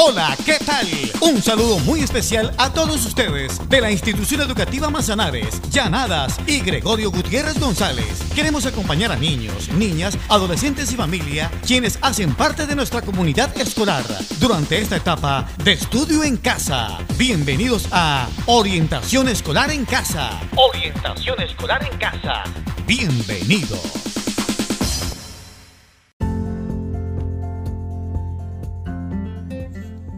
Hola, ¿qué tal? Un saludo muy especial a todos ustedes de la institución educativa Manzanares, Llanadas y Gregorio Gutiérrez González. Queremos acompañar a niños, niñas, adolescentes y familia quienes hacen parte de nuestra comunidad escolar durante esta etapa de estudio en casa. Bienvenidos a Orientación Escolar en Casa. Orientación Escolar en Casa. Bienvenidos.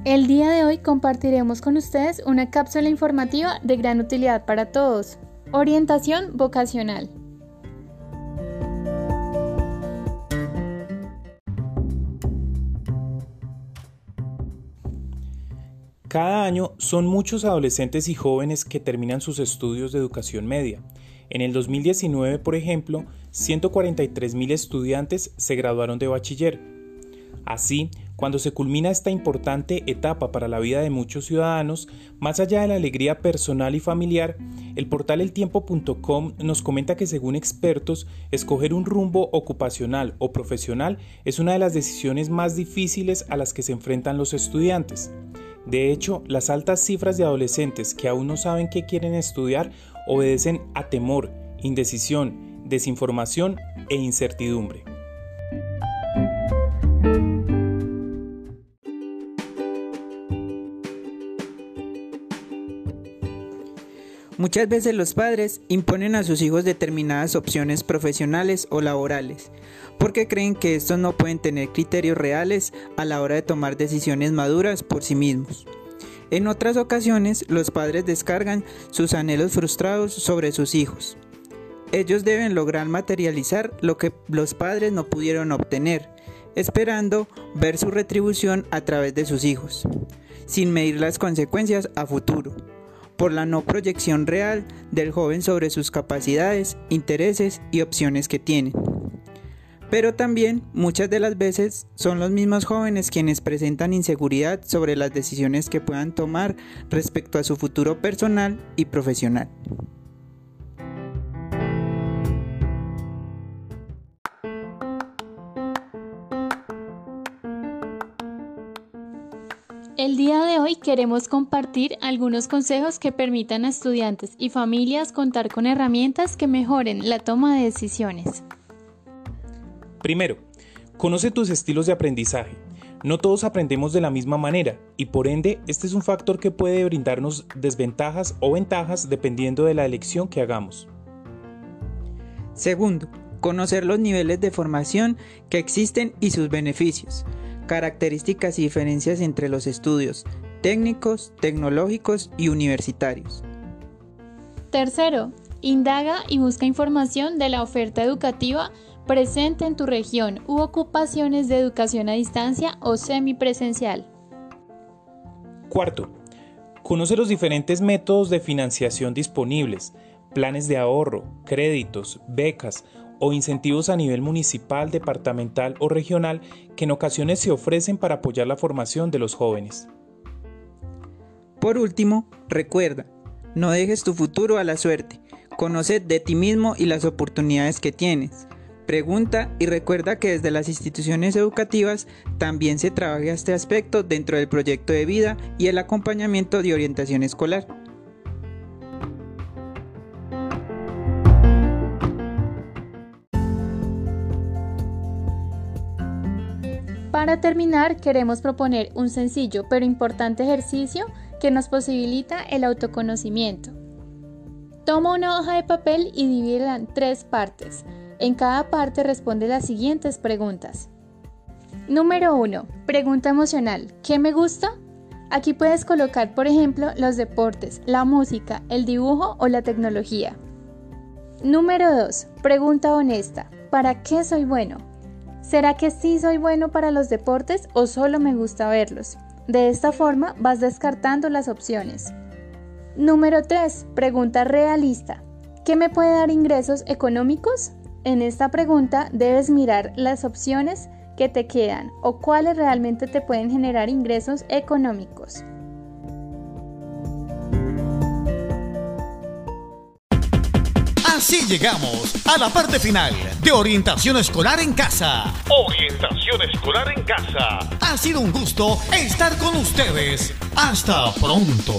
El día de hoy compartiremos con ustedes una cápsula informativa de gran utilidad para todos. Orientación vocacional. Cada año son muchos adolescentes y jóvenes que terminan sus estudios de educación media. En el 2019, por ejemplo, 143.000 estudiantes se graduaron de bachiller. Así, cuando se culmina esta importante etapa para la vida de muchos ciudadanos, más allá de la alegría personal y familiar, el portal eltiempo.com nos comenta que según expertos, escoger un rumbo ocupacional o profesional es una de las decisiones más difíciles a las que se enfrentan los estudiantes. De hecho, las altas cifras de adolescentes que aún no saben qué quieren estudiar obedecen a temor, indecisión, desinformación e incertidumbre. Muchas veces los padres imponen a sus hijos determinadas opciones profesionales o laborales, porque creen que estos no pueden tener criterios reales a la hora de tomar decisiones maduras por sí mismos. En otras ocasiones, los padres descargan sus anhelos frustrados sobre sus hijos. Ellos deben lograr materializar lo que los padres no pudieron obtener, esperando ver su retribución a través de sus hijos, sin medir las consecuencias a futuro por la no proyección real del joven sobre sus capacidades, intereses y opciones que tiene. Pero también muchas de las veces son los mismos jóvenes quienes presentan inseguridad sobre las decisiones que puedan tomar respecto a su futuro personal y profesional. El día de hoy queremos compartir algunos consejos que permitan a estudiantes y familias contar con herramientas que mejoren la toma de decisiones. Primero, conoce tus estilos de aprendizaje. No todos aprendemos de la misma manera y por ende este es un factor que puede brindarnos desventajas o ventajas dependiendo de la elección que hagamos. Segundo, conocer los niveles de formación que existen y sus beneficios características y diferencias entre los estudios técnicos, tecnológicos y universitarios. Tercero, indaga y busca información de la oferta educativa presente en tu región u ocupaciones de educación a distancia o semipresencial. Cuarto, conoce los diferentes métodos de financiación disponibles, planes de ahorro, créditos, becas, o incentivos a nivel municipal, departamental o regional que en ocasiones se ofrecen para apoyar la formación de los jóvenes. Por último, recuerda, no dejes tu futuro a la suerte. Conoce de ti mismo y las oportunidades que tienes. Pregunta y recuerda que desde las instituciones educativas también se trabaja este aspecto dentro del proyecto de vida y el acompañamiento de orientación escolar. Para terminar, queremos proponer un sencillo pero importante ejercicio que nos posibilita el autoconocimiento. Toma una hoja de papel y divídela en tres partes. En cada parte responde las siguientes preguntas. Número 1. Pregunta emocional. ¿Qué me gusta? Aquí puedes colocar, por ejemplo, los deportes, la música, el dibujo o la tecnología. Número 2. Pregunta honesta. ¿Para qué soy bueno? ¿Será que sí soy bueno para los deportes o solo me gusta verlos? De esta forma vas descartando las opciones. Número 3. Pregunta realista. ¿Qué me puede dar ingresos económicos? En esta pregunta debes mirar las opciones que te quedan o cuáles realmente te pueden generar ingresos económicos. Así llegamos a la parte final de Orientación Escolar en Casa. Orientación Escolar en Casa. Ha sido un gusto estar con ustedes. Hasta pronto.